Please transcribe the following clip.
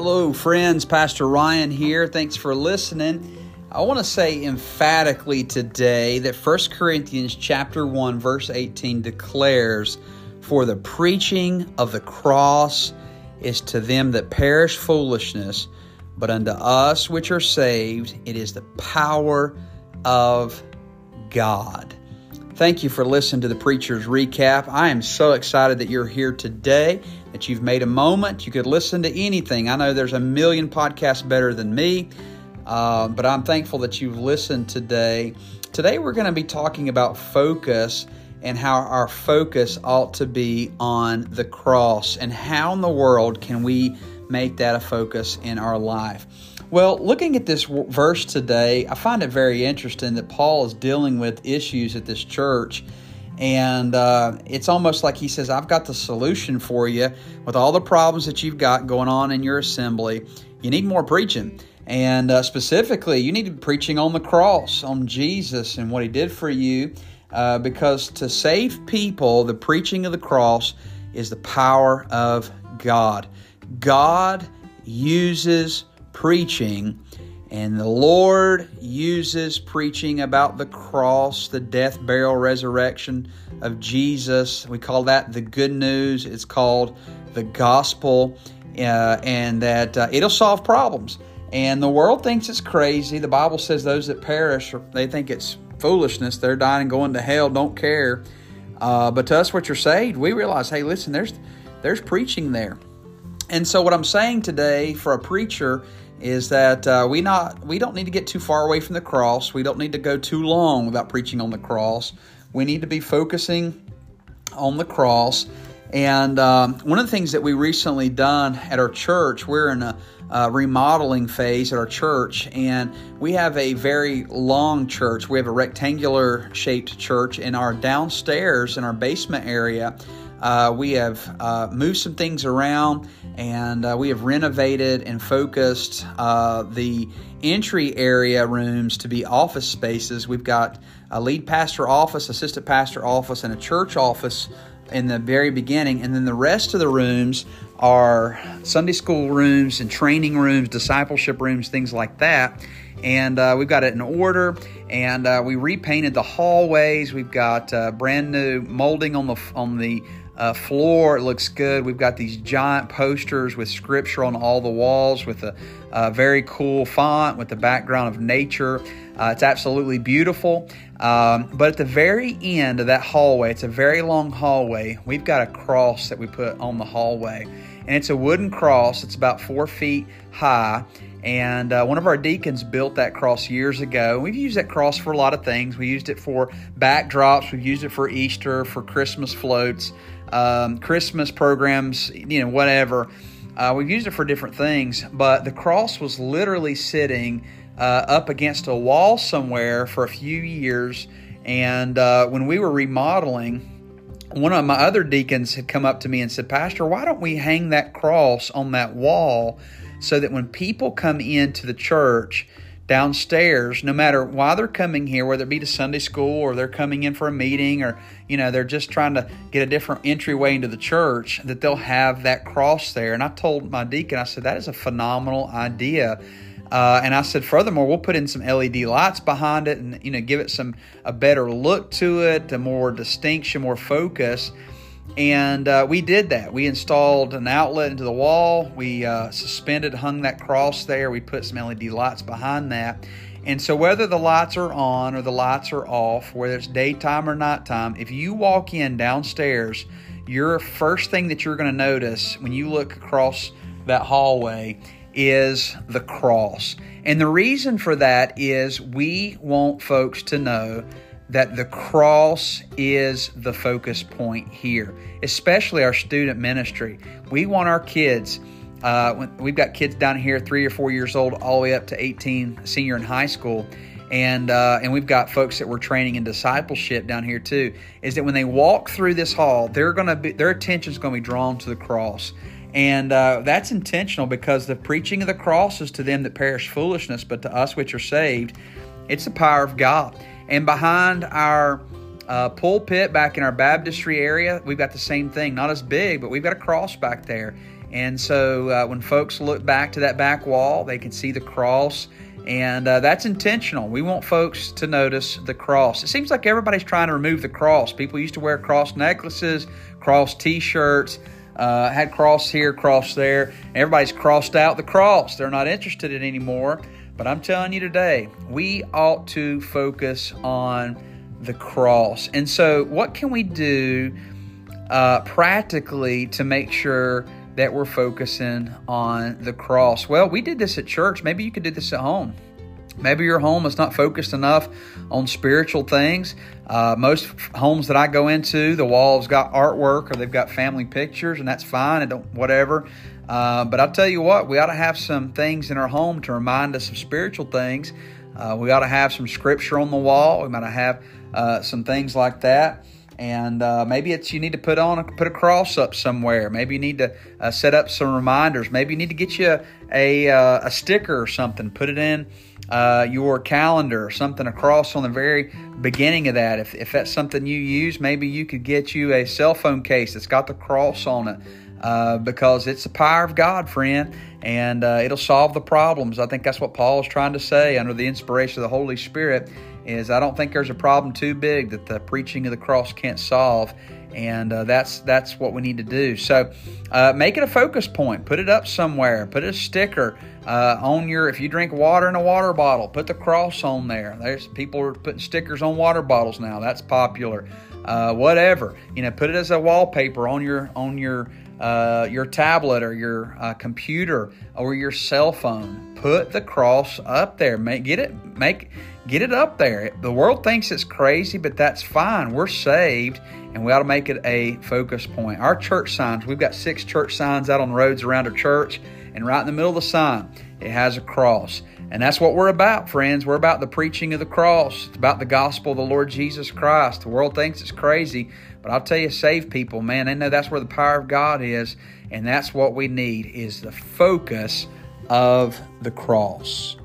Hello, friends. Pastor Ryan here. Thanks for listening. I want to say emphatically today that 1 Corinthians chapter 1 verse 18 declares for the preaching of the cross is to them that perish foolishness, but unto us which are saved it is the power of God. Thank you for listening to the preacher's recap. I am so excited that you're here today that you've made a moment. You could listen to anything. I know there's a million podcasts better than me, uh, but I'm thankful that you've listened today. Today, we're going to be talking about focus and how our focus ought to be on the cross and how in the world can we make that a focus in our life. Well, looking at this verse today, I find it very interesting that Paul is dealing with issues at this church and uh, it's almost like he says, I've got the solution for you with all the problems that you've got going on in your assembly. You need more preaching. And uh, specifically, you need preaching on the cross, on Jesus and what he did for you. Uh, because to save people, the preaching of the cross is the power of God. God uses preaching and the Lord uses preaching about the cross, the death, burial, resurrection of Jesus. We call that the good news. It's called the gospel, uh, and that uh, it'll solve problems. And the world thinks it's crazy. The Bible says those that perish, they think it's foolishness. They're dying and going to hell, don't care. Uh, but to us, what you're saved, we realize, hey, listen, there's there's preaching there. And so, what I'm saying today for a preacher is that uh, we not we don't need to get too far away from the cross. We don't need to go too long without preaching on the cross. We need to be focusing on the cross. And um, one of the things that we recently done at our church, we're in a uh, remodeling phase at our church, and we have a very long church. We have a rectangular shaped church, in our downstairs in our basement area, uh, we have uh, moved some things around and uh, we have renovated and focused uh, the entry area rooms to be office spaces. We've got a lead pastor office, assistant pastor office, and a church office in the very beginning. And then the rest of the rooms are Sunday school rooms and training rooms, discipleship rooms, things like that. And uh, we've got it in order, and uh, we repainted the hallways. We've got uh, brand new molding on the on the uh, floor. It looks good. We've got these giant posters with scripture on all the walls with a, a very cool font with the background of nature. Uh, it's absolutely beautiful. Um, but at the very end of that hallway, it's a very long hallway, we've got a cross that we put on the hallway. And it's a wooden cross, it's about four feet high. And uh, one of our deacons built that cross years ago. We've used that cross for a lot of things. We used it for backdrops, we've used it for Easter, for Christmas floats um, Christmas programs, you know, whatever. Uh, we've used it for different things, but the cross was literally sitting uh, up against a wall somewhere for a few years. And uh, when we were remodeling, one of my other deacons had come up to me and said, Pastor, why don't we hang that cross on that wall so that when people come into the church, downstairs, no matter why they're coming here, whether it be to Sunday school or they're coming in for a meeting or, you know, they're just trying to get a different entryway into the church, that they'll have that cross there. And I told my deacon, I said, that is a phenomenal idea. Uh, and I said, furthermore, we'll put in some LED lights behind it and, you know, give it some, a better look to it, a more distinction, more focus. And uh, we did that. We installed an outlet into the wall. We uh, suspended, hung that cross there. We put some LED lights behind that. And so, whether the lights are on or the lights are off, whether it's daytime or nighttime, if you walk in downstairs, your first thing that you're going to notice when you look across that hallway is the cross. And the reason for that is we want folks to know that the cross is the focus point here, especially our student ministry. We want our kids. Uh, we've got kids down here, three or four years old, all the way up to 18, senior in high school, and uh, and we've got folks that we're training in discipleship down here too. Is that when they walk through this hall, they're gonna be their attention is gonna be drawn to the cross. And uh, that's intentional because the preaching of the cross is to them that perish foolishness, but to us which are saved, it's the power of God. And behind our uh, pulpit back in our baptistry area, we've got the same thing. Not as big, but we've got a cross back there. And so uh, when folks look back to that back wall, they can see the cross. And uh, that's intentional. We want folks to notice the cross. It seems like everybody's trying to remove the cross. People used to wear cross necklaces, cross t shirts, uh, had cross here, cross there. Everybody's crossed out the cross. They're not interested in anymore. But I'm telling you today, we ought to focus on the cross. And so, what can we do uh, practically to make sure that we're focusing on the cross? Well, we did this at church. Maybe you could do this at home. Maybe your home is not focused enough on spiritual things. Uh, most homes that I go into, the walls got artwork or they've got family pictures, and that's fine. And don't whatever. Uh, but I'll tell you what, we ought to have some things in our home to remind us of spiritual things. Uh, we ought to have some scripture on the wall. We might have uh, some things like that. And uh, maybe it's you need to put on a, put a cross up somewhere. Maybe you need to uh, set up some reminders. Maybe you need to get you a a, uh, a sticker or something. Put it in your calendar or something across on the very beginning of that. If if that's something you use, maybe you could get you a cell phone case that's got the cross on it uh, because it's the power of God, friend, and uh, it'll solve the problems. I think that's what Paul is trying to say under the inspiration of the Holy Spirit. Is I don't think there's a problem too big that the preaching of the cross can't solve, and uh, that's that's what we need to do. So, uh, make it a focus point. Put it up somewhere. Put a sticker uh, on your. If you drink water in a water bottle, put the cross on there. There's people are putting stickers on water bottles now. That's popular. Uh, whatever you know, put it as a wallpaper on your on your uh, your tablet or your uh, computer or your cell phone. Put the cross up there. Make get it make get it up there. The world thinks it's crazy, but that's fine. We're saved, and we ought to make it a focus point. Our church signs. We've got six church signs out on the roads around our church, and right in the middle of the sign, it has a cross. And that's what we're about, friends. We're about the preaching of the cross. It's about the gospel of the Lord Jesus Christ. The world thinks it's crazy, but I'll tell you, save people, man. They know that's where the power of God is, and that's what we need is the focus of the cross.